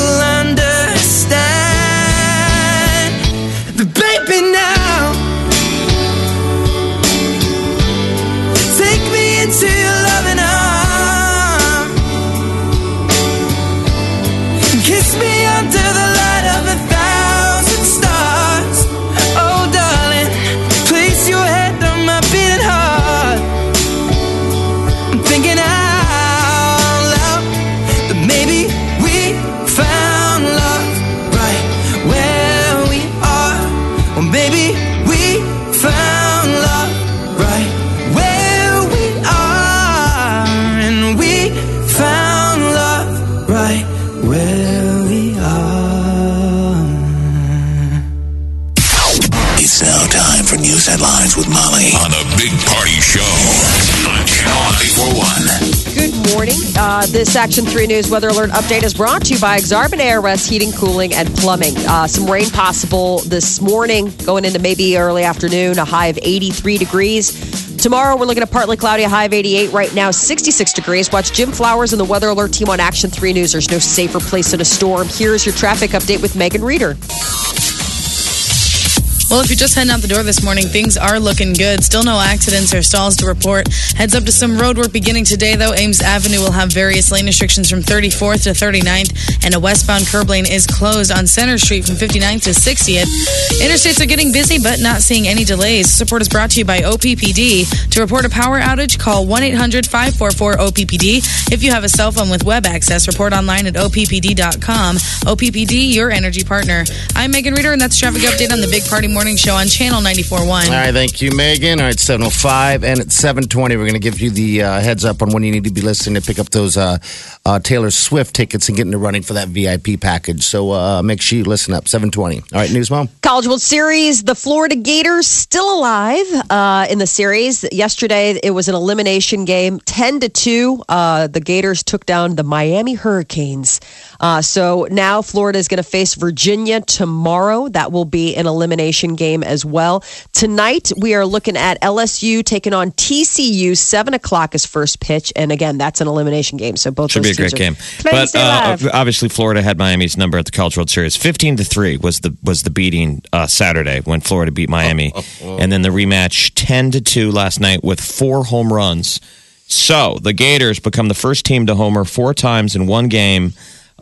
That with Molly on the Big Party Show on Channel 941. Uh, this Action 3 News weather alert update is brought to you by Exarban ARS Heating, Cooling, and Plumbing. Uh, some rain possible this morning, going into maybe early afternoon, a high of 83 degrees. Tomorrow, we're looking at partly cloudy, a high of 88. Right now, 66 degrees. Watch Jim Flowers and the Weather Alert team on Action 3 News. There's no safer place in a storm. Here's your traffic update with Megan Reeder. Well, if you're just heading out the door this morning, things are looking good. Still no accidents or stalls to report. Heads up to some road work beginning today, though. Ames Avenue will have various lane restrictions from 34th to 39th, and a westbound curb lane is closed on Center Street from 59th to 60th. Interstates are getting busy, but not seeing any delays. Support is brought to you by OPPD. To report a power outage, call 1 800 544 OPPD. If you have a cell phone with web access, report online at OPPD.com. OPPD, your energy partner. I'm Megan Reeder, and that's traffic update on the Big Party Morning Show on Channel 94.1. All right, thank you, Megan. All right, 705 and at 720, we're going to give you the uh, heads up on when you need to be listening to pick up those uh, uh, Taylor Swift tickets and get into running for that VIP package. So uh, make sure you listen up. 720. All right, News Mom. College World Series, the Florida Gators still alive uh, in the series. Yesterday, it was an elimination game, ten to two. Uh, the Gators took down the Miami Hurricanes. Uh, so now Florida is going to face Virginia tomorrow. That will be an elimination game as well. Tonight, we are looking at LSU taking on TCU. Seven o'clock is first pitch, and again, that's an elimination game. So both Should be a great teams game. are playing But uh, obviously, Florida had Miami's number at the College World Series. Fifteen to three was the was the beating uh, Saturday when Florida beat Miami, and then the rematch ten to two last night with four home runs. So the Gators become the first team to homer four times in one game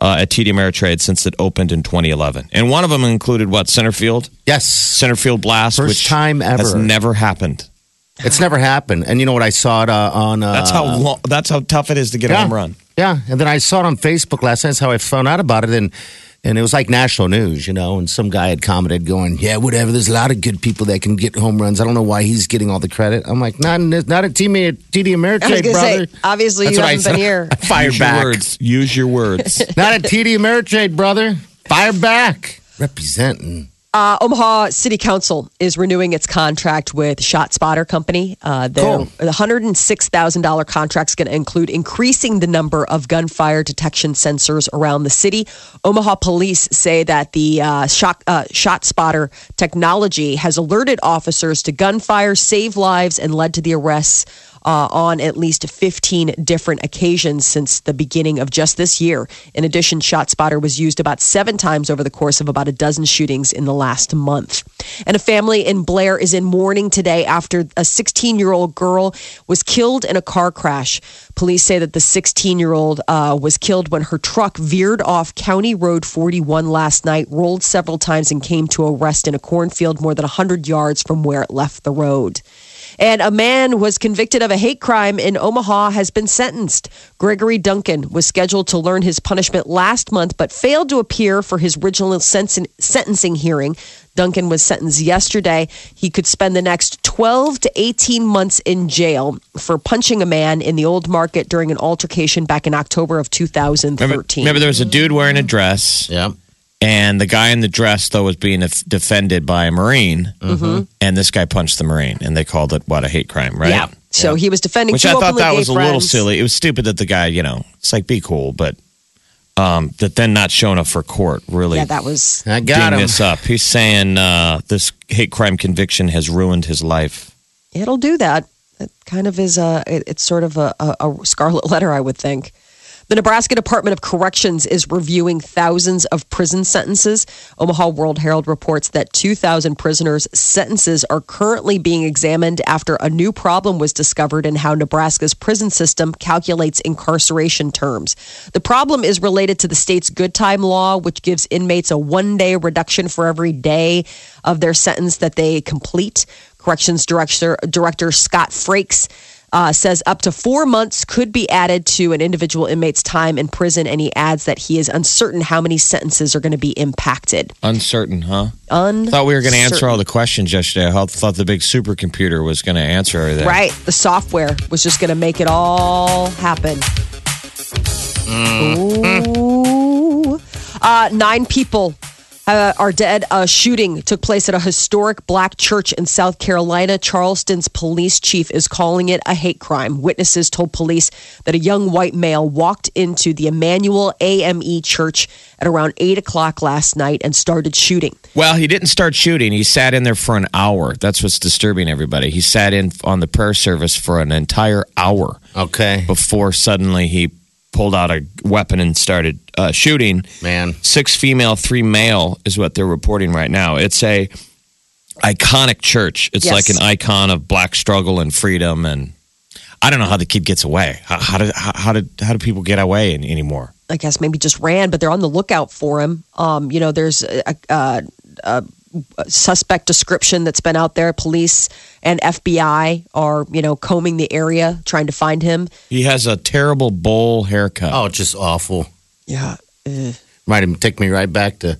uh, at TD Ameritrade since it opened in 2011, and one of them included what center field, Yes. center field blast, First which time ever has never happened. It's never happened. And you know what? I saw it uh, on. Uh, That's how long, that's how tough it is to get a home run. Yeah. And then I saw it on Facebook last night. That's how I found out about it. And and it was like national news, you know. And some guy had commented, going, "Yeah, whatever. There's a lot of good people that can get home runs. I don't know why he's getting all the credit." I'm like, not in this, not a team at TD Ameritrade, I was brother. say, obviously That's you what I haven't been here. I fired Use back. your words. Use your words. Not a TD Ameritrade, brother. Fire back. Representing. Uh, Omaha City Council is renewing its contract with ShotSpotter Company. Uh, the Cool. the $106,000 contract is going to include increasing the number of gunfire detection sensors around the city. Omaha police say that the uh, shot, uh, ShotSpotter technology has alerted officers to gunfire, saved lives, and led to the arrests uh, on at least 15 different occasions since the beginning of just this year. In addition, ShotSpotter was used about seven times over the course of about a dozen shootings in the last month. And a family in Blair is in mourning today after a 16 year old girl was killed in a car crash. Police say that the 16 year old uh, was killed when her truck veered off County Road 41 last night, rolled several times, and came to a rest in a cornfield more than 100 yards from where it left the road. And a man was convicted of a hate crime in Omaha has been sentenced. Gregory Duncan was scheduled to learn his punishment last month, but failed to appear for his original sen- sentencing hearing. Duncan was sentenced yesterday. He could spend the next 12 to 18 months in jail for punching a man in the old market during an altercation back in October of 2013. Remember, remember there was a dude wearing a dress, Yeah. And the guy in the dress though was being defended by a marine, and this guy punched the marine, and they called it what a hate crime, right? Yeah. So he was defending Which I thought that gay was a little silly. It was stupid that the guy, you know, it's like be cool, but um, that then not showing up for court really Yeah, that was. I got ding him. this up. He's saying uh, this hate crime conviction has ruined his life. It'll do that. It kind of is a. it- It's sort of a, a, a scarlet letter, I would think. The Nebraska Department of Corrections is reviewing thousands of prison sentences. Omaha World Herald reports that 2,000 prisoners' sentences are currently being examined after a new problem was discovered in how Nebraska's prison system calculates incarceration terms. The problem is related to the state's good time law, which gives inmates a one day reduction for every day of their sentence that they complete. Corrections Director, Director Scott Frakes uh, says up to four months could be added to an individual inmate's time in prison, and he adds that he is uncertain how many sentences are going to be impacted. Uncertain, huh? Un- Thought we were going to answer all the questions yesterday. I thought the big supercomputer was going to answer everything. Right, the software was just going to make it all happen. Ooh. Uh, nine people uh, are dead. A shooting took place at a historic black church in South Carolina. Charleston's police chief is calling it a hate crime. Witnesses told police that a young white male walked into the Emanuel AME church at around 8 o'clock last night and started shooting. Well, he didn't start shooting. He sat in there for an hour. That's what's disturbing everybody. He sat in on the prayer service for an entire hour Okay. before suddenly he pulled out a weapon and started uh, shooting. Man. Six female, three male is what they're reporting right now. It's a iconic church. It's Yes. like an icon of black struggle and freedom. And I don't know how the kid gets away. How, how did how, how did how do people get away in, anymore? I guess maybe just ran, but they're on the lookout for him. Um, you know, there's a, a, a, a suspect description that's been out there. Police and FBI are, you know, combing the area trying to find him. He has a terrible bowl haircut. Oh, just awful. Yeah. Eh. Might even take me right back to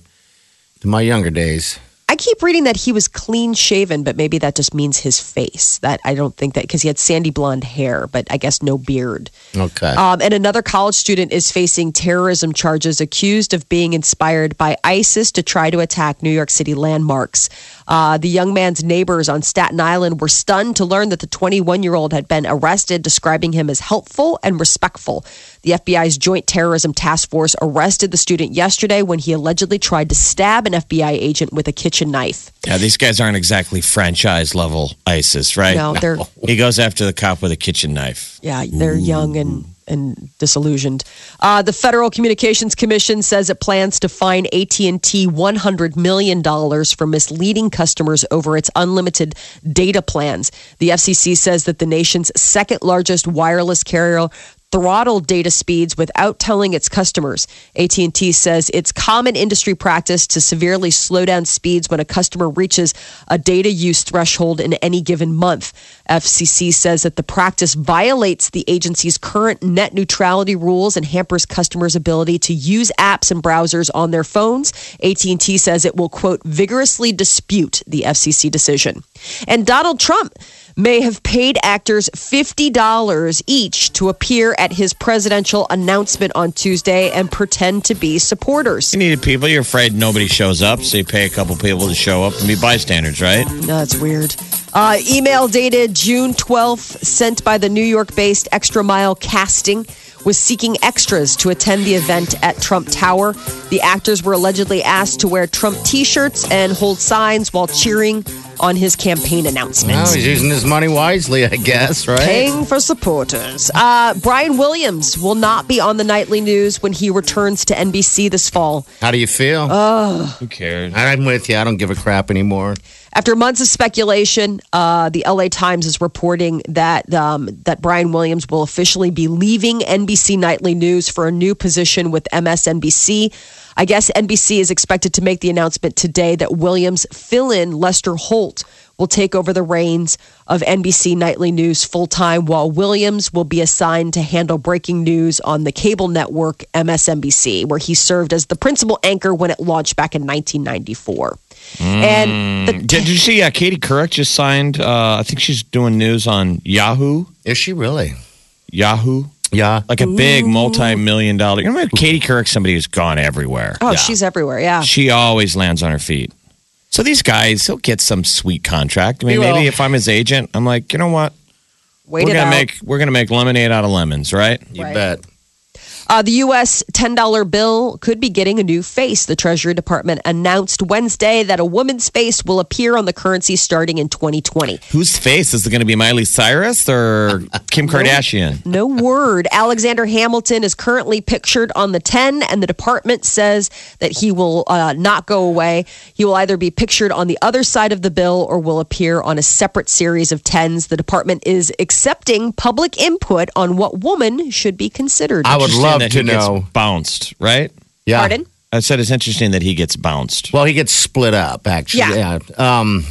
to my younger days. I keep reading that he was clean shaven, but maybe that just means his face. That I don't think that because he had sandy blonde hair, but I guess no beard. Okay. Um, and another college student is facing terrorism charges, accused of being inspired by ISIS to try to attack New York City landmarks. Uh, the young man's neighbors on Staten Island were stunned to learn that the 21 year old had been arrested, describing him as helpful and respectful. The FBI's Joint Terrorism Task Force arrested the student yesterday when he allegedly tried to stab an FBI agent with a kitchen knife. Yeah, these guys aren't exactly franchise level ISIS, right? No, they're He goes after the cop with a kitchen knife. Yeah, they're young and and disillusioned. Uh, the Federal Communications Commission says it plans to fine AT and T one hundred million dollars for misleading customers over its unlimited data plans. The FCC says that the nation's second largest wireless carrier throttled data speeds without telling its customers. AT&T says it's common industry practice to severely slow down speeds when a customer reaches a data use threshold in any given month. FCC says that the practice violates the agency's current net neutrality rules and hampers customers' ability to use apps and browsers on their phones. AT&T says it will quote vigorously dispute the FCC decision. And Donald Trump may have paid actors $50 each to appear at his presidential announcement on Tuesday and pretend to be supporters. You needed people. You're afraid nobody shows up, so you pay a couple people to show up and be bystanders, right? No, that's weird. Uh, email dated June 12th, sent by the New York based Extra Mile Casting, was seeking extras to attend the event at Trump Tower. The actors were allegedly asked to wear Trump t shirts and hold signs while cheering on his campaign announcement. Well, he's using his money wisely, I guess, right? Paying for supporters. Uh, Brian Williams will not be on the nightly news when he returns to NBC this fall. How do you feel? Who cares? I'm with you. I don't give a crap anymore. After months of speculation, uh, the LA Times is reporting that um, that Brian Williams will officially be leaving NBC Nightly News for a new position with MSNBC. I guess NBC is expected to make the announcement today that Williams fill in Lester Holt will take over the reins of NBC Nightly News full time, while Williams will be assigned to handle breaking news on the cable network MSNBC, where he served as the principal anchor when it launched back in 1994. And the, Did you see? Uh, Katie Couric just signed. Uh, I think she's doing news on Yahoo. Is she really? Yahoo, Yeah. like a big multi-million dollar. You know, Katie Couric, somebody who's gone everywhere. oh, she's everywhere. Yeah. She always lands on her feet. So these guys, he'll get some sweet contract. I mean, He will. maybe if I'm his agent, I'm like, you know what? Wait we're it gonna out. make we're gonna make lemonade out of lemons, right? You Right. bet. Uh, the U.S. $10 bill could be getting a new face. The Treasury Department announced Wednesday that a woman's face will appear on the currency starting in 2020. Whose face is it going to be? Miley Cyrus or Kim Kardashian? No word. Alexander Hamilton is currently pictured on the 10, and the department says that he will uh, not go away. He will either be pictured on the other side of the bill or will appear on a separate series of 10s. The department is accepting public input on what woman should be considered. I would Interesting love that to he gets know. bounced, right? Yeah. Pardon? I said it's interesting that he gets bounced. Well, he gets split up, actually. Yeah. Yeah. Um,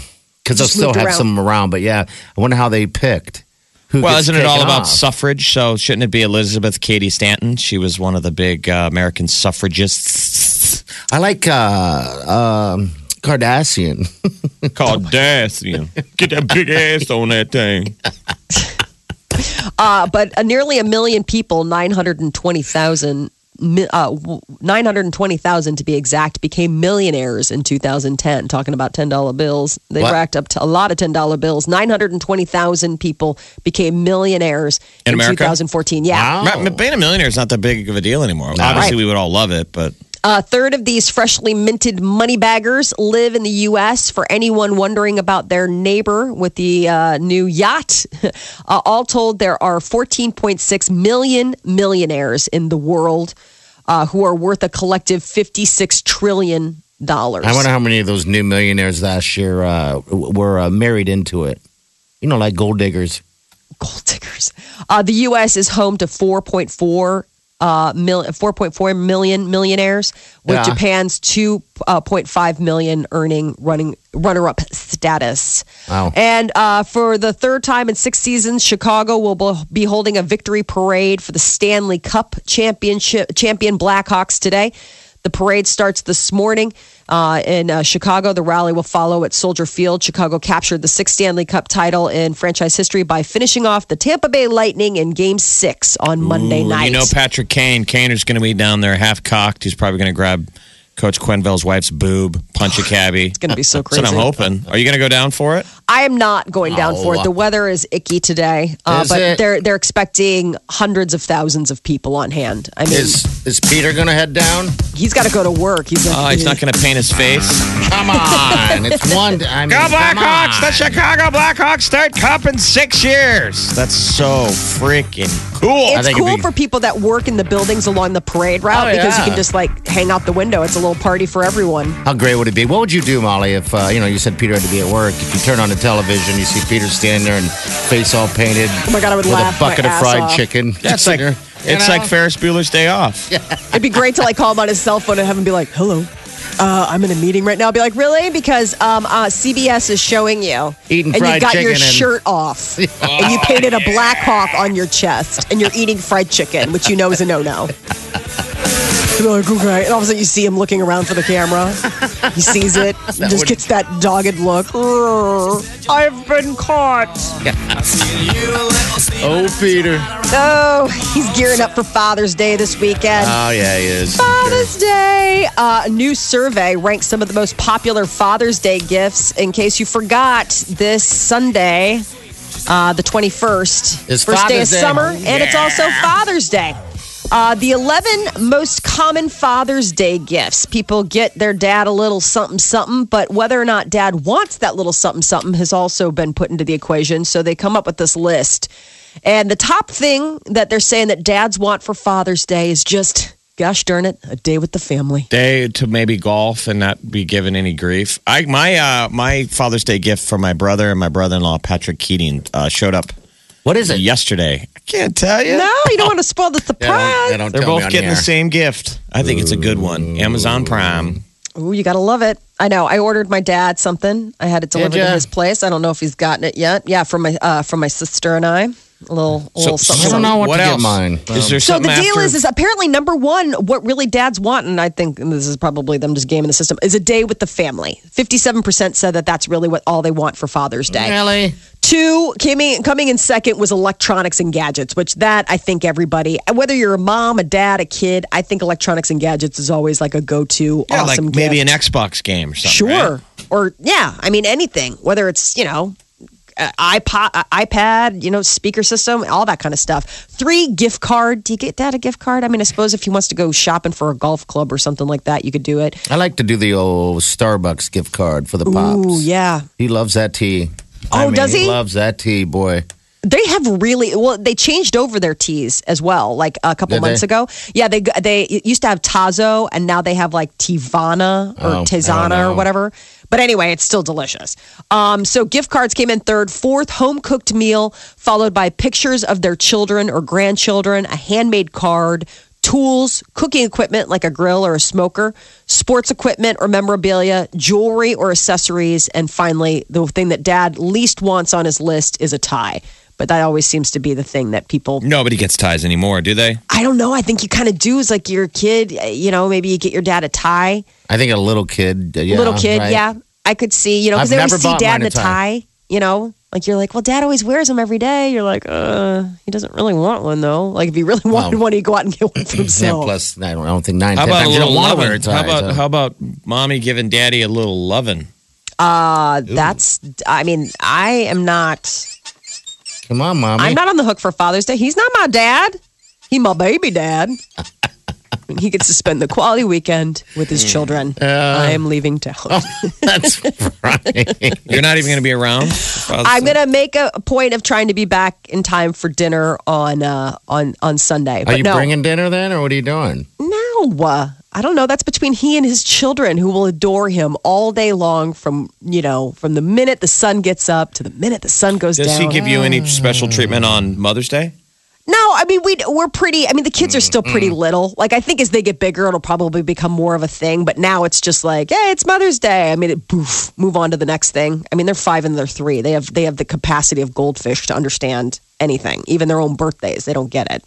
because they'll Just still moved have around. some around, but yeah, I wonder how they picked. Who Well, gets isn't it all taken about off. suffrage? So shouldn't it be Elizabeth Cady Stanton? She was one of the big uh, American suffragists I like uh, um, Kardashian. called death. Get that big ass on that thing. Uh, but uh, nearly a million people, 920,000, uh, 920,000 to be exact, became millionaires in 2010. Talking about $10 bills. They What? racked up to a lot of $10 bills. 920,000 people became millionaires In America? 2014. Yeah. Wow. Being a millionaire is not that big of a deal anymore. No. Obviously, Right. we would all love it, but A third of these freshly minted money baggers live in the U.S. For anyone wondering about their neighbor with the uh, new yacht, uh, all told, there are 14.6 million millionaires in the world uh, who are worth a collective 56 trillion dollars. I wonder how many of those new millionaires last year uh, were uh, married into it. You know, like gold diggers. gold diggers. Uh, the U.S. is home to 4.4 uh, mil- 4.4 million millionaires, with Yeah. Japan's 2.5 million earning running runner-up status. Wow. And uh, for the third time in six seasons, Chicago will be holding a victory parade for the Stanley Cup championship champion Blackhawks today. The parade starts this morning uh, in uh, Chicago. The rally will follow at Soldier Field. Chicago captured the sixth Stanley Cup title in franchise history by finishing off the Tampa Bay Lightning in Game Six on Monday Ooh, night. you know Patrick Kane. Kane is going to be down there half cocked. He's probably going to grab Coach Quenneville's wife's boob, punch a cabbie. it's going to be so That's crazy. what I'm hoping. Are you going to go down for it? I am not going down for it. Oh. The weather is icky today, uh, Is but it? they're they're expecting hundreds of thousands of people on hand. I mean, Is is Peter going to head down? he's got to go to work. He's, Oh, he's not going to paint his face. Come on, it's one. I mean, Go come Blackhawks! on. The Chicago Blackhawks start cup in six years. That's so freaking cool. It's think cool it'd be- for people that work in the buildings along the parade route Oh, because you yeah. can just like hang out the window. It's a little party for everyone. How great would it be? What would you do, Molly, if uh, you know you said Peter had to be at work? If you turn on the television, you see Peter standing there and face all painted. Oh my God, I would with laugh a bucket my of ass fried off. chicken. That's like You it's know? like Ferris Bueller's Day Off. It'd be great to like call him on his cell phone and have him be like, "Hello, uh, I'm in a meeting right now." I'd be like, "Really?" Because um, uh, CBS is showing you, Eating and you've got your chicken and- shirt off, and you painted a Black Hawk on your chest, and you're eating fried chicken, which you know is a no-no. You'd like, okay. And all of a sudden, you see him looking around for the camera. He sees it, and just would- gets that dogged look. I've been caught. Oh, Peter. Oh, he's gearing up for Father's Day this weekend. Oh yeah, he is. Father's Day. Uh, a new survey ranks some of the most popular Father's Day gifts. In case you forgot, this Sunday, uh, the 21st, Is first day of Day. summer, and it's also Father's Day. Uh, the 11 most common Father's Day gifts. People get their dad a little something something, but whether or not dad wants that little something something has also been put into the equation. So they come up with this list. And the top thing that they're saying that dads want for Father's Day is just, gosh darn it, a day with the family. Day to maybe golf and not be given any grief. I my uh my Father's Day gift for my brother and my brother-in-law Patrick Keating uh, showed up What is it? yesterday. I can't tell you. No, you don't want to spoil the surprise. Yeah, don't, don't They're both getting the the same gift. I think it's a good one. Amazon Prime. Ooh, you gotta love it. I know. I ordered my dad something. I had it delivered to his place. I don't know if he's gotten it yet. Yeah, from my uh, from my sister and I. A little, a little something. I don't know what, What to else? get mine. Is there So the deal after- is, is apparently number one, what really dads want, and I think and this is probably them just gaming the system, is a day with the family. Fifty-seven percent said that that's really what all they want for Father's Day. Really? Two coming coming in second was electronics and gadgets, which that I think everybody, whether you're a mom, a dad, a kid, I think electronics and gadgets is always like a go-to Yeah, awesome like maybe gift. an Xbox game or something. Sure. right? Or yeah, I mean anything, whether it's you know, iPod, uh, iPad, you know, speaker system, all that kind of stuff. Three gift card. Do you get that a gift card? I mean, I suppose if he wants to go shopping for a golf club or something like that, you could do it. I like to do the old Starbucks gift card for the pops. Ooh, yeah. He loves that tea. Oh, I mean, does he? loves that tea, boy. They have really well. They changed over their teas as well, like a couple Did months they? ago. Yeah, they they used to have Tazo, and now they have like Teavana or Oh, Tizana or whatever. But anyway, it's still delicious. Um, so gift cards came in third, fourth home cooked meal, followed by pictures of their children or grandchildren, a handmade card. Tools, cooking equipment like a grill or a smoker, sports equipment or memorabilia, jewelry or accessories, and finally, the thing that dad least wants on his list is a tie. But that always seems to be the thing that people Nobody gets ties anymore, do they? I don't know. I think you kind of do is like you're a kid, uh, you know, maybe you get your dad a tie. I think a little kid. uh, Yeah, Little kid, right? yeah. I could see, you know, because they always see dad in a the tie. you know? Like you're like, well, dad always wears them every day. You're like, uh, he doesn't really want one though. Like if he really wanted Well, one, he'd go out and get one for himself. plus, I don't, I don't think nine, How about a times you little don't want to wear a tie. How about so. how about mommy giving daddy a little lovin'? Uh, that's, I mean, I am not, Come on, mommy. I'm not on the hook for Father's Day. He's not my dad. He my baby dad. He gets to spend the quality weekend with his children. I am leaving town. That's right. You're not even going to be around. I'm gonna make a a point of trying to be back in time for dinner on uh, on on Sunday. Are But you no, bringing dinner then, or what are you doing? no, I don't know. That's between he and his children, who will adore him all day long. From you know, from the minute the sun gets up to the minute the sun goes Does down. Does he give you any special treatment on Mother's Day? No, I mean we we're pretty. I mean the kids are mm, still pretty mm. little. Like I think as they get bigger, it'll probably become more of a thing. But now it's just like, hey, it's Mother's Day. I mean, it poof, move on to the next thing. I mean, they're five and they're three. They have they have the capacity of goldfish to understand anything, even their own birthdays. They don't get it.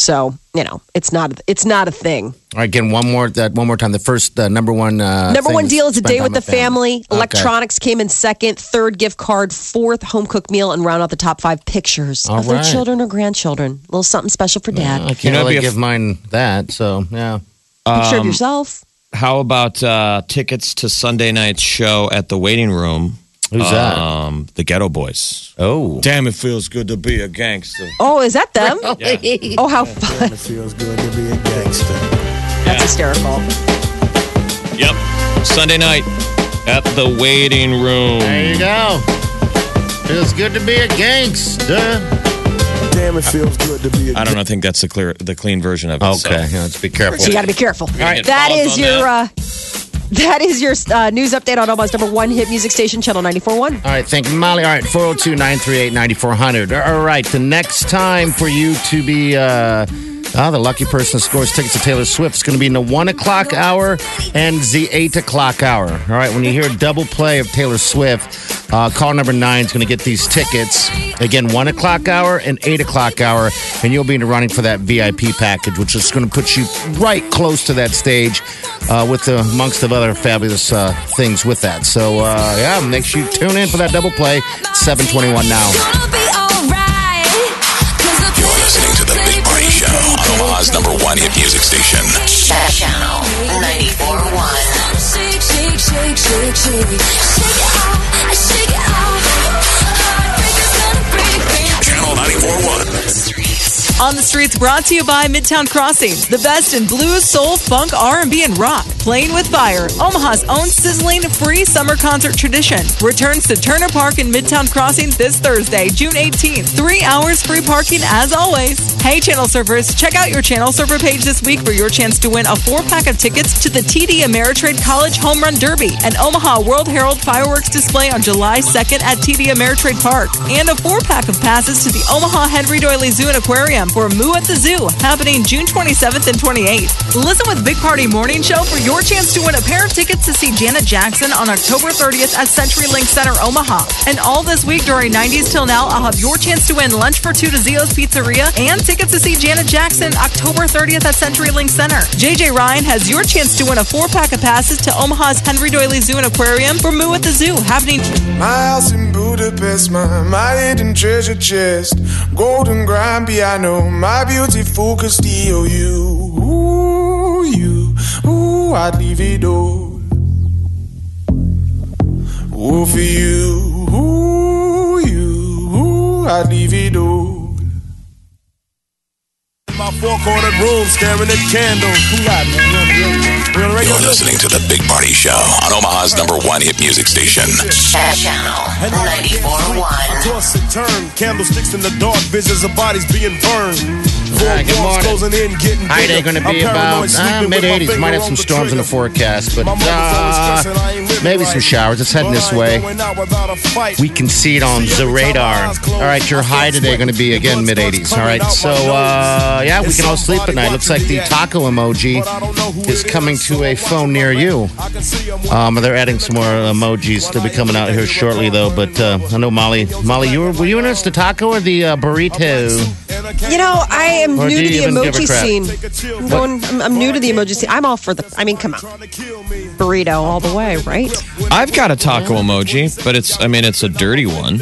So you know, it's not it's not a thing. All right, again, one more that one more time. The first uh, number one uh, Number one deal is a day with the family. Okay. Electronics came in second. Third gift card. Fourth home cooked meal, and round out the top five pictures All of their children or grandchildren. A little something special for dad. I can't You know, really it'd give mine that. So yeah, Picture Um, of yourself. How about uh, tickets to Sunday night's show at the waiting room? Who's that? Um, the Geto Boys. Oh, Damn, it feels good to be a gangster. Oh, is that them? Yeah. Oh, how fun. It feels good to be a gangster. That's hysterical. Yep. Sunday night at the waiting room. there you go. Feels good to be a gangster. Damn, it feels good to be a I don't know. I think that's the clear, the clean version of it. so. Okay, yeah, let's be careful. So you got to be careful. right. That Pause is on your that. uh, that is your uh, news update on Omaha's number one hit music station, Channel 94.1. All right, thank you, Molly. All right, 402 938 9400. All right, the next time for you to be uh, uh, the lucky person that scores tickets to Taylor Swift is going to be in the 1 o'clock hour and the 8 o'clock hour. All right, when you hear a double play of Taylor Swift, uh, call number 9 is going to get these tickets. Again, 1 o'clock hour and 8 o'clock hour, and you'll be in the running for that VIP package, which is going to put you right close to that stage uh, with the, amongst of other fabulous uh, things with that. So, uh, yeah, make sure you tune in for that double play. 721 now. You're listening to the Big Party Show on Omaha's number one hit music station. Channel 94.1. Channel On the streets brought to you by Midtown Crossing, the best in blues, soul, funk, R&B, and rock. Playing with Fire, Omaha's own sizzling free summer concert tradition, returns to Turner Park in Midtown Crossing this Thursday, June 18th. Three hours free parking as always. Hey, channel surfers, check out your channel surfer page this week for your chance to win a four pack of tickets to the TD Ameritrade College Home Run Derby and Omaha World Herald fireworks display on July 2nd at TD Ameritrade Park, and a four pack of passes to the Omaha Henry Doorly Zoo and Aquarium for Moo at the Zoo, happening June 27th and 28th. Listen with Big Party Morning Show for your chance to win a pair of tickets to see Janet Jackson on October 30th at CenturyLink Center, Omaha. And all this week during 90s Till Now, I'll have your chance to win lunch for two to Zio's Pizzeria and tickets to see Janet Jackson October 30th at CenturyLink Center. JJ Ryan has your chance to win a four pack of passes to Omaha's Henry Doorly Zoo and Aquarium for Moo at the Zoo, happening My house in Budapest, my, my hidden treasure chest, golden grand piano, my beautiful Castillo. You, ooh, you, ooh, I'd leave it all. Ooh, for you, ooh, you, ooh, I'd leave it all. My four cornered room staring at candles. Who got me? We on? You're listening to The Big Party Show on Omaha's number one hit music station. Channel 94.1. Toss and turn, candlesticks in the dark, visions of bodies being burned. Four All right, good morning. closing in, getting High day going to be about uh, mid 80s. Might have some storms in the forecast, but My mother's always uh, stressing I ain't living maybe some showers. It's heading this way. going out without a fight. We can see it on the radar. All right, your high today going to be again mid 80s. All right, so uh, yeah, we can all sleep at night. Looks like the taco emoji is coming to a phone near you. Um, they're adding some more emojis. They'll be coming out here shortly, though. But uh, I know Molly. Molly, you were were you interested the taco or the uh, burrito? You know, I am Or new to the you even give a emoji scene. I'm going. I'm, I'm new to the emoji scene. I'm all for the. I mean, come on, burrito all the way, right? I've got a taco emoji, but it's I mean it's a dirty one.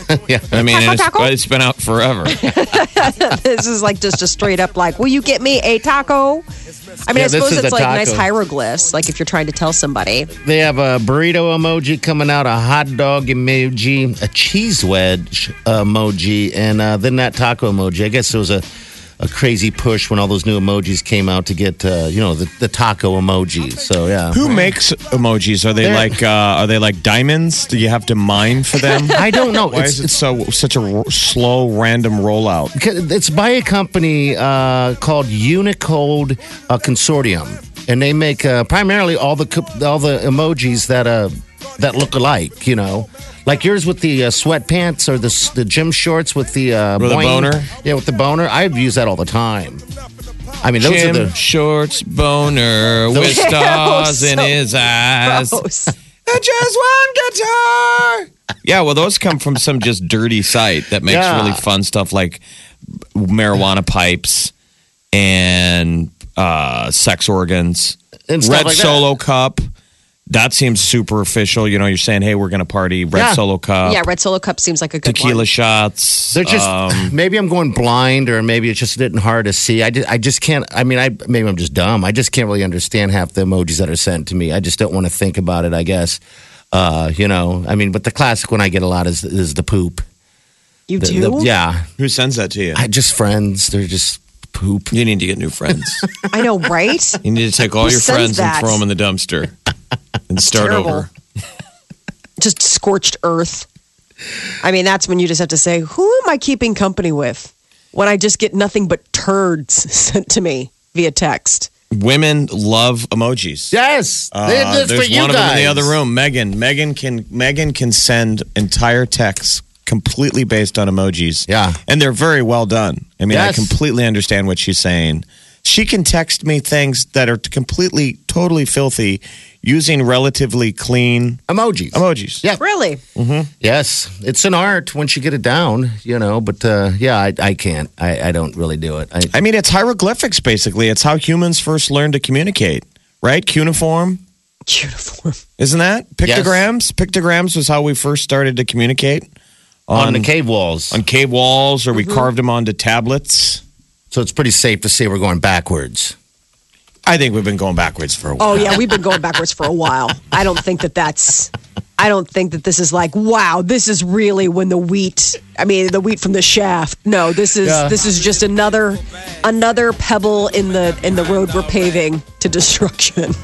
yeah, I mean Taco, it's, taco? it's been out forever. this is like just a straight up like, will you get me a taco? I mean, Yeah, I suppose it's like nice hieroglyphs, like if you're trying to tell somebody. They have a burrito emoji coming out, a hot dog emoji, a cheese wedge emoji, and uh, then that taco emoji. I guess it was a, a crazy push when all those new emojis came out to get, uh, you know, the, the taco emoji. So yeah, Who makes emojis? Are they They're- like uh, are they like diamonds? Do you have to mine for them? I don't know. Why It's- is it so such a r- slow random rollout? It's by a company uh, called Unicode uh, Consortium, and they make uh, primarily all the all the emojis that uh, that look alike. You know, like yours with the uh, sweatpants or the the gym shorts with the uh, With boing. boner? Yeah, with the boner. I use that all the time. I mean, those Jim are the. Shorts boner with stars in so his eyes. Gross. Just one guitar. Yeah, well, those come from some just dirty site that makes Yeah. really fun stuff like marijuana pipes and uh, sex organs. And stuff Red like that. Solo Cup. That seems super official. You know, you're saying, hey, we're going to party. Red Yeah. Solo Cup. yeah, red solo cup seems like a good Tequila one. shots. They're just um, maybe I'm going blind, or maybe it's just getting hard to see. I just, I just can't. I mean, I maybe I'm just dumb. I just can't really understand half the emojis that are sent to me. I just don't want to think about it. I guess, uh, you know. I mean, but the classic one I get a lot is is the poop. You The- do? the- yeah, who sends that to you? I just friends. They're just poop. you need to get new friends. I know, right? You need to take all Who your friends that? and throw them in the dumpster and start terrible. over. just scorched earth. I mean, that's when you just have to say, who am I keeping company with? When I just get nothing but turds sent to me via text. Women love emojis. Yes, Uh, That's there's for you one of them in the other room. Megan. Megan can Megan can send entire texts completely based on emojis. Yeah. and they're very well done. I mean, I completely understand what she's saying. She can text me things that are completely, totally filthy using relatively clean Emojis. emojis. Yeah. Really? Yes, it's an art once you get it down, you know. But uh, yeah, I, I can't. I, I don't really do it. I, I mean, it's hieroglyphics basically. It's how humans first learned to communicate, right? Cuneiform. Uniform. Isn't that pictograms? Pictograms was how we first started to communicate on the cave walls. on cave walls, or we mm-hmm. carved them onto tablets. So it's pretty safe to say we're going backwards. I think we've been going backwards for a oh, while. Oh, yeah, we've been going backwards for a while. I don't think that that's. I don't think that this is like, wow, this is really when the wheat. I mean, the wheat from the shaft. No, this is Yeah. this is just another another pebble in the in the road we're paving to destruction.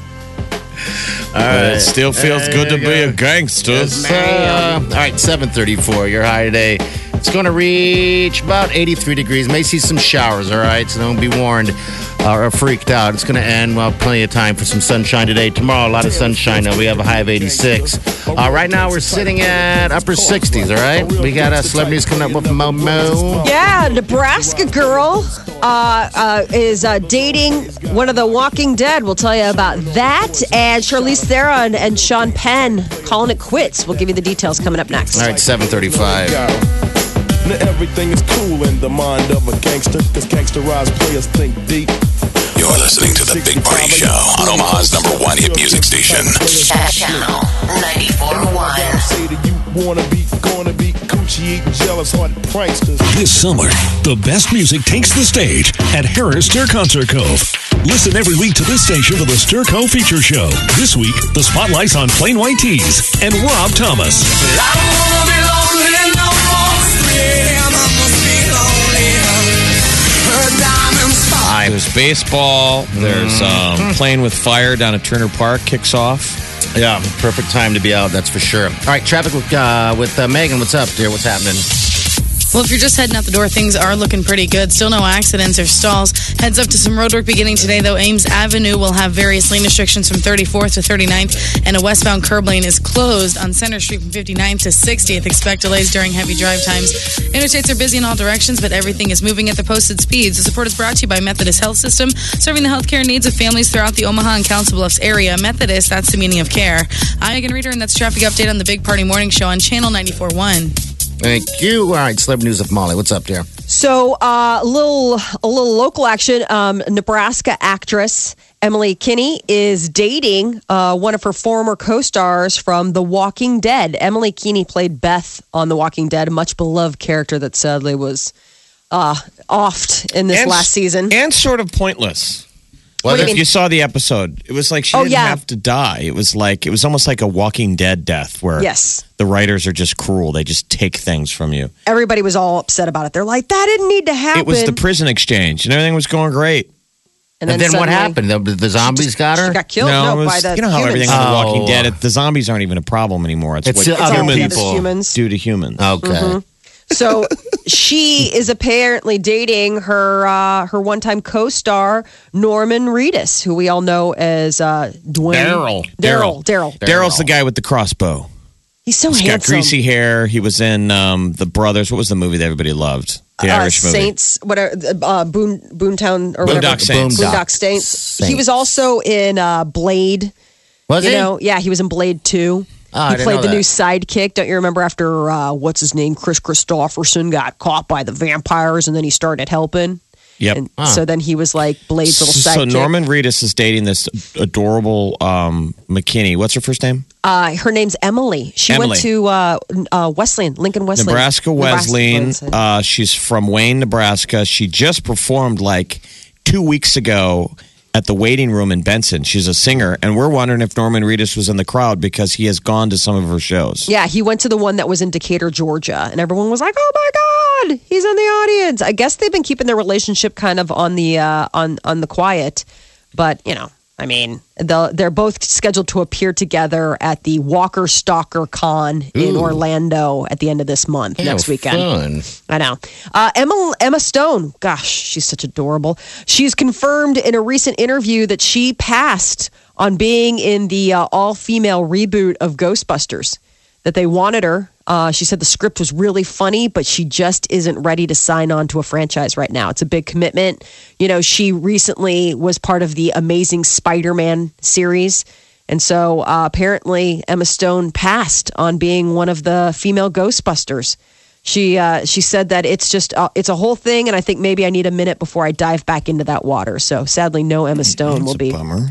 But it still feels good to be a gangster. Uh, all right, 734. Your high today It's going to reach about 83 degrees. May see some showers, all right? So don't be warned uh, or freaked out. It's going to end. Well, plenty of time for some sunshine today. Tomorrow, a lot of sunshine. Now we have a high of 86. Uh, right now, we're sitting at upper 60s, all right? We got uh, celebrities coming up with Momo. Yeah, Nebraska girl uh, uh, is uh, dating one of the Walking Dead. We'll tell you about that. And Charlize Theron and Sean Penn calling it quits. We'll give you the details coming up next. All right, 735. Now everything is cool in the mind of a gangster, cause gangsterized players think deep. You're listening to The Big Party Show on Omaha's number one hit music station. Channel 94.1. Say that you wanna be, gonna be coochie eating jealous heart pranksters. This summer, the best music takes the stage at Harrah's Stir Concert Cove. Listen every week to this station for the Stir Cove Feature Show. This week, the spotlight's on Plain White T's and Rob Thomas. There's baseball. There's um, playing with fire down at Turner Park kicks off. Yeah, perfect time to be out, that's for sure. All right, traffic with, uh, with uh, Megan. What's up, dear? What's happening? Well, if you're just heading out the door, things are looking pretty good. Still no accidents or stalls. Heads up to some road work beginning today, though. Ames Avenue will have various lane restrictions from 34th to 39th, and a westbound curb lane is closed on Center Street from 59th to 60th. Expect delays during heavy drive times. Interstates are busy in all directions, but everything is moving at the posted speeds. The support is brought to you by Methodist Health System, serving the healthcare needs of families throughout the Omaha and Council Bluffs area. Methodist, that's the meaning of care. I'm Megan Reader, and that's traffic update on the Big Party Morning Show on Channel 94.1. Thank you. All right, celebrity news with Molly. What's up, dear? So, uh, a little a little local action. Um, Nebraska actress Emily Kinney is dating uh, one of her former co-stars from The Walking Dead. Emily Kinney played Beth on The Walking Dead, a much beloved character that sadly was uh, offed in this And- last season. And sort of pointless. What do you if you saw the episode, it was like she Oh, didn't yeah. have to die. It was like it was almost like a Walking Dead death, where Yes. the writers are just cruel. They just take things from you. Everybody was all upset about it. They're like, that didn't need to happen. It was the prison exchange, and everything was going great. and And then, what happened? The, the zombies got her? She got killed. No, it was- by the you know how humans. everything on The Walking Oh. Dead, it, the zombies aren't even a problem anymore. It's, It's what the other all the humans other humans. do to humans. Okay. Mm-hmm. So she is apparently dating her uh, her one time co star Norman Reedus, who we all know as uh, Dwayne Daryl. Daryl. Daryl. Daryl's the guy with the crossbow. He's so He's got greasy hair. He was in um, The Brothers. What was the movie that everybody loved? The uh, Irish movie. Saints, whatever, uh, Boone, Boontown or Boondock whatever. Saints. Boondock Saints. Saints. He was also in uh, Blade. Was you he? know, yeah, he was in Blade 2. Oh, he played the that. new sidekick. Don't you remember after uh, what's his name, Kris Kristofferson got caught by the vampires and then he started helping? Yep. And so then he was like Blade's little sidekick. So. Norman Reedus is dating this adorable um, McKinney. What's her first name? Uh, her name's Emily. She Emily. went to uh, uh, Wesleyan, Lincoln Wesleyan. Nebraska Wesleyan. Wesleyan. Uh, she's from Wayne, Nebraska. She just performed like two weeks ago at the waiting room in Benson. She's a singer, and we're wondering if Norman Reedus was in the crowd because he has gone to some of her shows. yeah, he went to the one that was in Decatur, Georgia, and everyone was like, "Oh my God, he's in the audience." I guess they've been keeping their relationship kind of on the uh, on on the quiet, but you know, I mean, they're both scheduled to appear together at the Walker Stalker Con in Orlando at the end of this month next weekend. Fun. I know. Uh, Emma Emma Stone, gosh, she's such adorable. She's confirmed in a recent interview that she passed on being in the uh, all female reboot of Ghostbusters. That they wanted her. Uh, she said the script was really funny, but she just isn't ready to sign on to a franchise right now. It's a big commitment. You know, she recently was part of the Amazing Spider Man series. And so uh, apparently Emma Stone passed on being one of the female Ghostbusters. She uh, she said that it's just uh, it's a whole thing, and I think maybe I need a minute before I dive back into that water. So sadly, no Emma Stone will a be. bummer.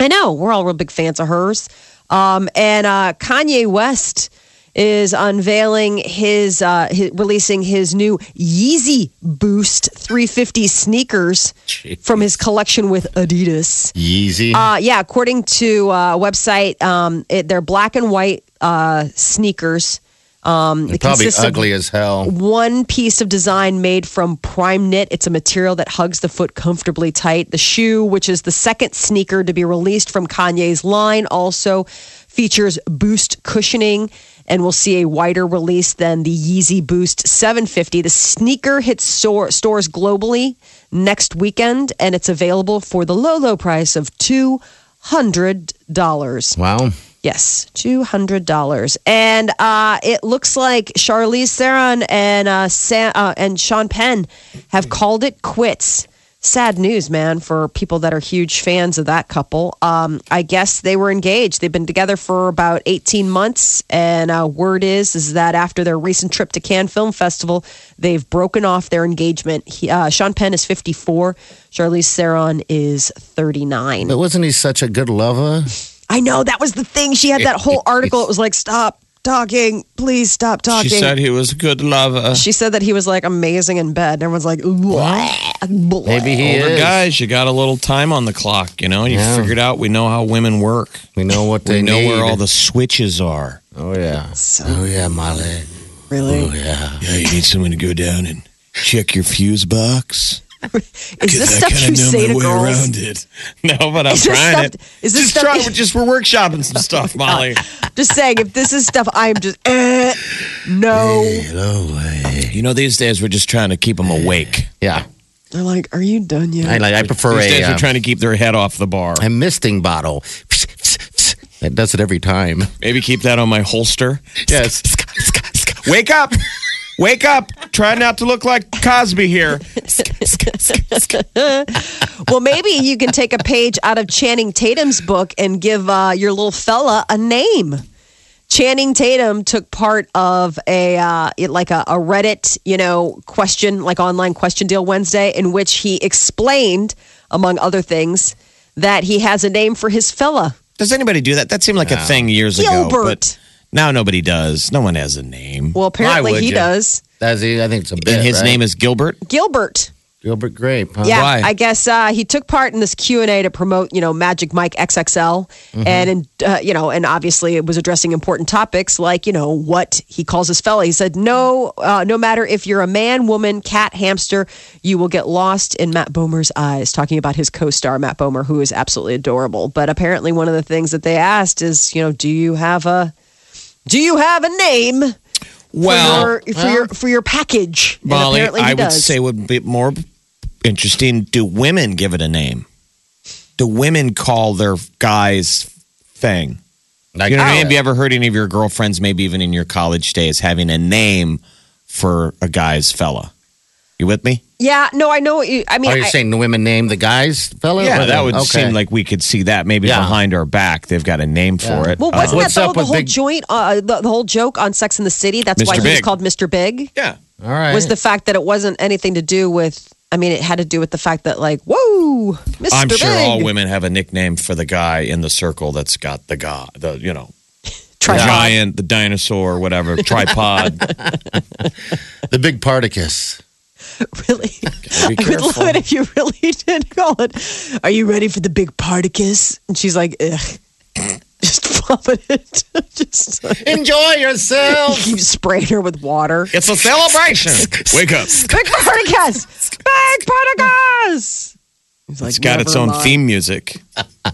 I know we're all real big fans of hers. Um, and uh, Kanye West is unveiling his, uh, his releasing his new Yeezy Boost 350 sneakers from his collection with Adidas. Yeezy. Uh, yeah, according to uh, a website, um, it, they're black and white uh, sneakers. Um, it probably ugly as hell. one piece of design made from prime knit. It's a material that hugs the foot comfortably tight. The shoe, which is the second sneaker to be released from Kanye's line, also features boost cushioning and we'll see a wider release than the Yeezy Boost 750. The sneaker hits store, stores globally next weekend, and it's available for the low, low price of $200. Wow. Yes, two hundred dollars, and uh, it looks like Charlize Theron and uh, Sam, uh, and Sean Penn have called it quits. Sad news, man, for people that are huge fans of that couple. Um, I guess they were engaged. They've been together for about eighteen months, and uh, word is is that after their recent trip to Cannes Film Festival, they've broken off their engagement. He, uh, Sean Penn is fifty four. Charlize Theron is thirty nine. But wasn't he such a good lover? I know that was the thing. She had that whole article. It was like, stop talking. Please stop talking. She said he was a good lover. She said that he was like amazing in bed. And everyone's like, "Bleh." Maybe he Older is. guys, you got a little time on the clock. You know, you Yeah. figured out we know how women work. We know what We they know need. where all the switches are. Oh yeah. oh yeah, Molly. really? Oh yeah. Yeah, you need someone to go down and check your fuse box. Is this stuff you say to girls? it. No, but I'm Is trying stuff- it. is this just stuff- trying. Just we're workshopping some stuff, Molly. Just saying, if this is stuff I'm just, eh, no. No way. you know, these days we're just trying to keep them awake. Yeah. They're like, are you done yet? I like. I prefer These a. days uh, we're trying to keep their head off the bar. a misting bottle. That does it every time. Maybe keep that on my holster. Yes. Wake up! Wake up! Try not to look like Cosby here. well, maybe you can take a page out of Channing Tatum's book and give uh, your little fella a name. Channing Tatum took part of a uh, it- like a, a Reddit, you know, question like online question deal Wednesday, in which he explained, among other things, that he has a name for his fella. Does anybody do that? That seemed like a thing years ago. Gilbert. But now nobody does. No one has a name. Well, apparently would he you? does. Does he? I think it's a bit. and his right? name is Gilbert. Gilbert. Gilbert Grape. Huh? Yeah, Why? I guess uh, he took part in this Q and A to promote, you know, Magic Mike XXL, and in, uh, you know, and obviously it was addressing important topics like, you know, what he calls his fella. He said, no, uh, no matter if you're a man, woman, cat, hamster, you will get lost in Matt Bomer's eyes. Talking about his co-star Matt Bomer, who is absolutely adorable. But apparently, one of the things that they asked is, you know, do you have a, do you have a name? Well, for your, for your for your package, And Molly, apparently he I would say would be more interesting. Do women give it a name? Do women call their guys thing? Like, You know what I mean? oh, Have you ever heard any of your girlfriends, maybe even in your college days, having a name for a guy's fella? You with me? Yeah, no, I know. What you, I mean, Are you I- saying the women name the guys, fella? Yeah, Or that would okay. seem like we could see that maybe Yeah. behind our back. They've got a name for it. Well, Uh, wasn't What's that the, up the with whole Big- joint, uh, the, the whole joke on Sex in the City? That's why Mr. he was called Mr. Big. yeah. All right. Was the fact that it wasn't anything to do with? I mean, it had to do with the fact that, like, whoa, Mr. I'm Big. sure all women have a nickname for the guy in the circle that's got the guy, the you know, Tripod. giant, the dinosaur, whatever, tripod. the big Particus? Really, Be I would love it if you really did call it. Are you ready for the big Particus? And she's like, ugh. Just vomit it. Just Enjoy yourself. keep spraying her with water. It's a celebration. Wake up. Big Particus! Big Particus! He's like, It's got its own mind." theme music.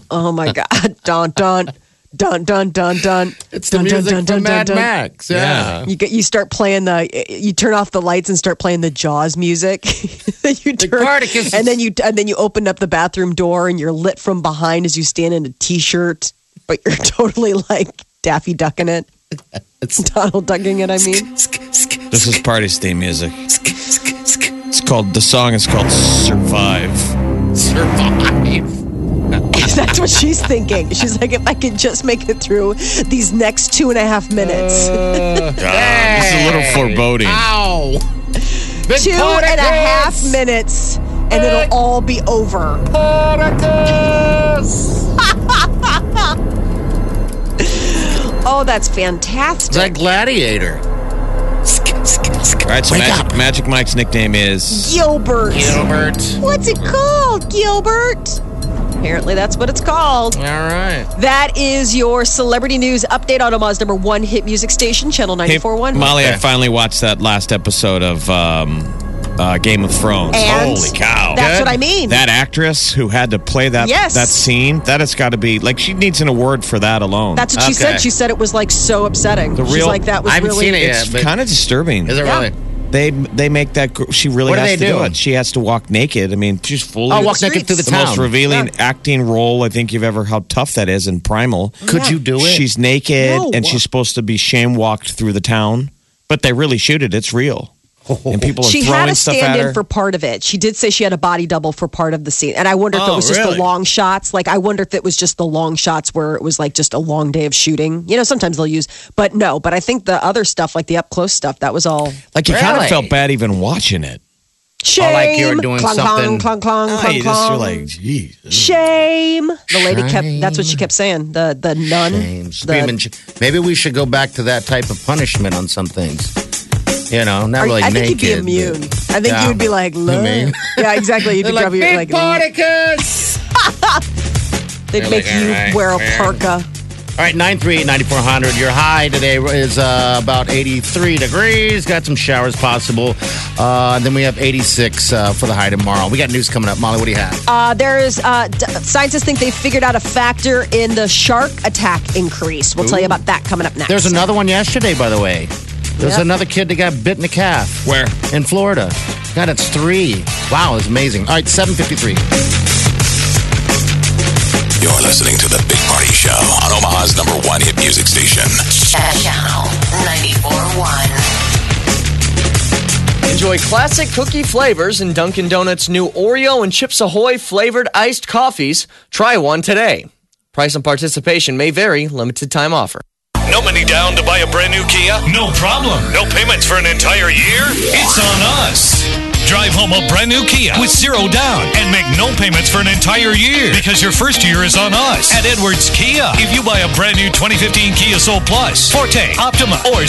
Oh my god! Dun dun dun dun dun dun. It's the dun, music dun, dun, from dun, Mad dun. Max. Yeah. You get you start playing the you turn off the lights and start playing the Jaws music. you The turn Spartacus. and then you and then you open up the bathroom door and you're lit from behind as you stand in a t-shirt, but you're totally like Daffy ducking it. It's Donald ducking it. I mean, This is party's theme music. It's called the song is called Survive. survive. that's what she's thinking. She's like, if I could just make it through these next two and a half minutes. Ah, this is a little foreboding. Ow. Big two and a half minutes and it'll all be over. Oh, that's It's fantastic. like Gladiator. All right, so Wake Magic, up. Magic Mike's nickname is Gilbert. Gilbert. What's it called, Gilbert? Apparently, that's what it's called. All right. That is your celebrity news update on Omaha's number one hit music station, Channel Hey, 94.1. Molly, I finally watched that last episode of um, uh, Game of Thrones. And Holy cow! That's what I mean. That actress who had to play that Yes. that scene, that has got to be like she needs an award for that alone. That's what she said. She said it was like so upsetting. The She's real- like that was I haven't really seen it yet. it's kind of disturbing. Is it Yeah. really? They they make that she really What do has they to do? do? it. She has to walk naked. I mean, she's fully Oh, walk naked through the the town. most revealing acting role I think you've ever. How tough that is in Primal. Could you do it? She's naked No. and she's supposed to be shame walked through the town, but they really shoot it. It's real, and people are She throwing had a stuff stand-in for part of it. She did say she had a body double for part of the scene. And I wonder if it Oh, was just really? the long shots. Like, I wonder if it was just the long shots where it was like just a long day of shooting. You know, sometimes they'll use, but no. But I think the other stuff, like the up close stuff, that was all like you kind of felt bad even watching it. shame. Oh, like you were doing clong, something- Clong, clong, clong, clong, you just you're like, geez. Shame. The lady kept. That's what she kept saying. The the nun. Shame, the- Maybe we should go back to that type of punishment on some things. You know, not Are- really I think naked. you'd be immune. I think Yeah. you would be like, Look. yeah, exactly. You'd be like, big like, Spartacus! they'd They're make like, you right, wear a man. parka. All right, 938 9400. Your high today is uh, about 83 degrees. Got some showers possible. Uh, then we have 86 uh, for the high tomorrow. We got news coming up. Molly, what do you have? Uh, there is uh, d- scientists think they figured out a factor in the shark attack increase. We'll tell you about that coming up next. There's another one yesterday, by the way. There's Yep. another kid that got bit in the calf. Where? In Florida. God, it's three. Wow, it's amazing. All right, 753. You're listening to The Big Party Show on Omaha's number one hit music station. Channel 94.1. Enjoy classic cookie flavors in Dunkin' Donuts' new Oreo and Chips Ahoy flavored iced coffees. Try one today. Price and participation may vary, limited time offer. No money down to buy a brand new Kia? No problem. No payments for an entire year? It's on us. Drive home a brand new Kia with zero down and make no payments for an entire year because your first year is on us at Edwards Kia. If you buy a brand new 2015 Kia Soul Plus, Forte, Optima, or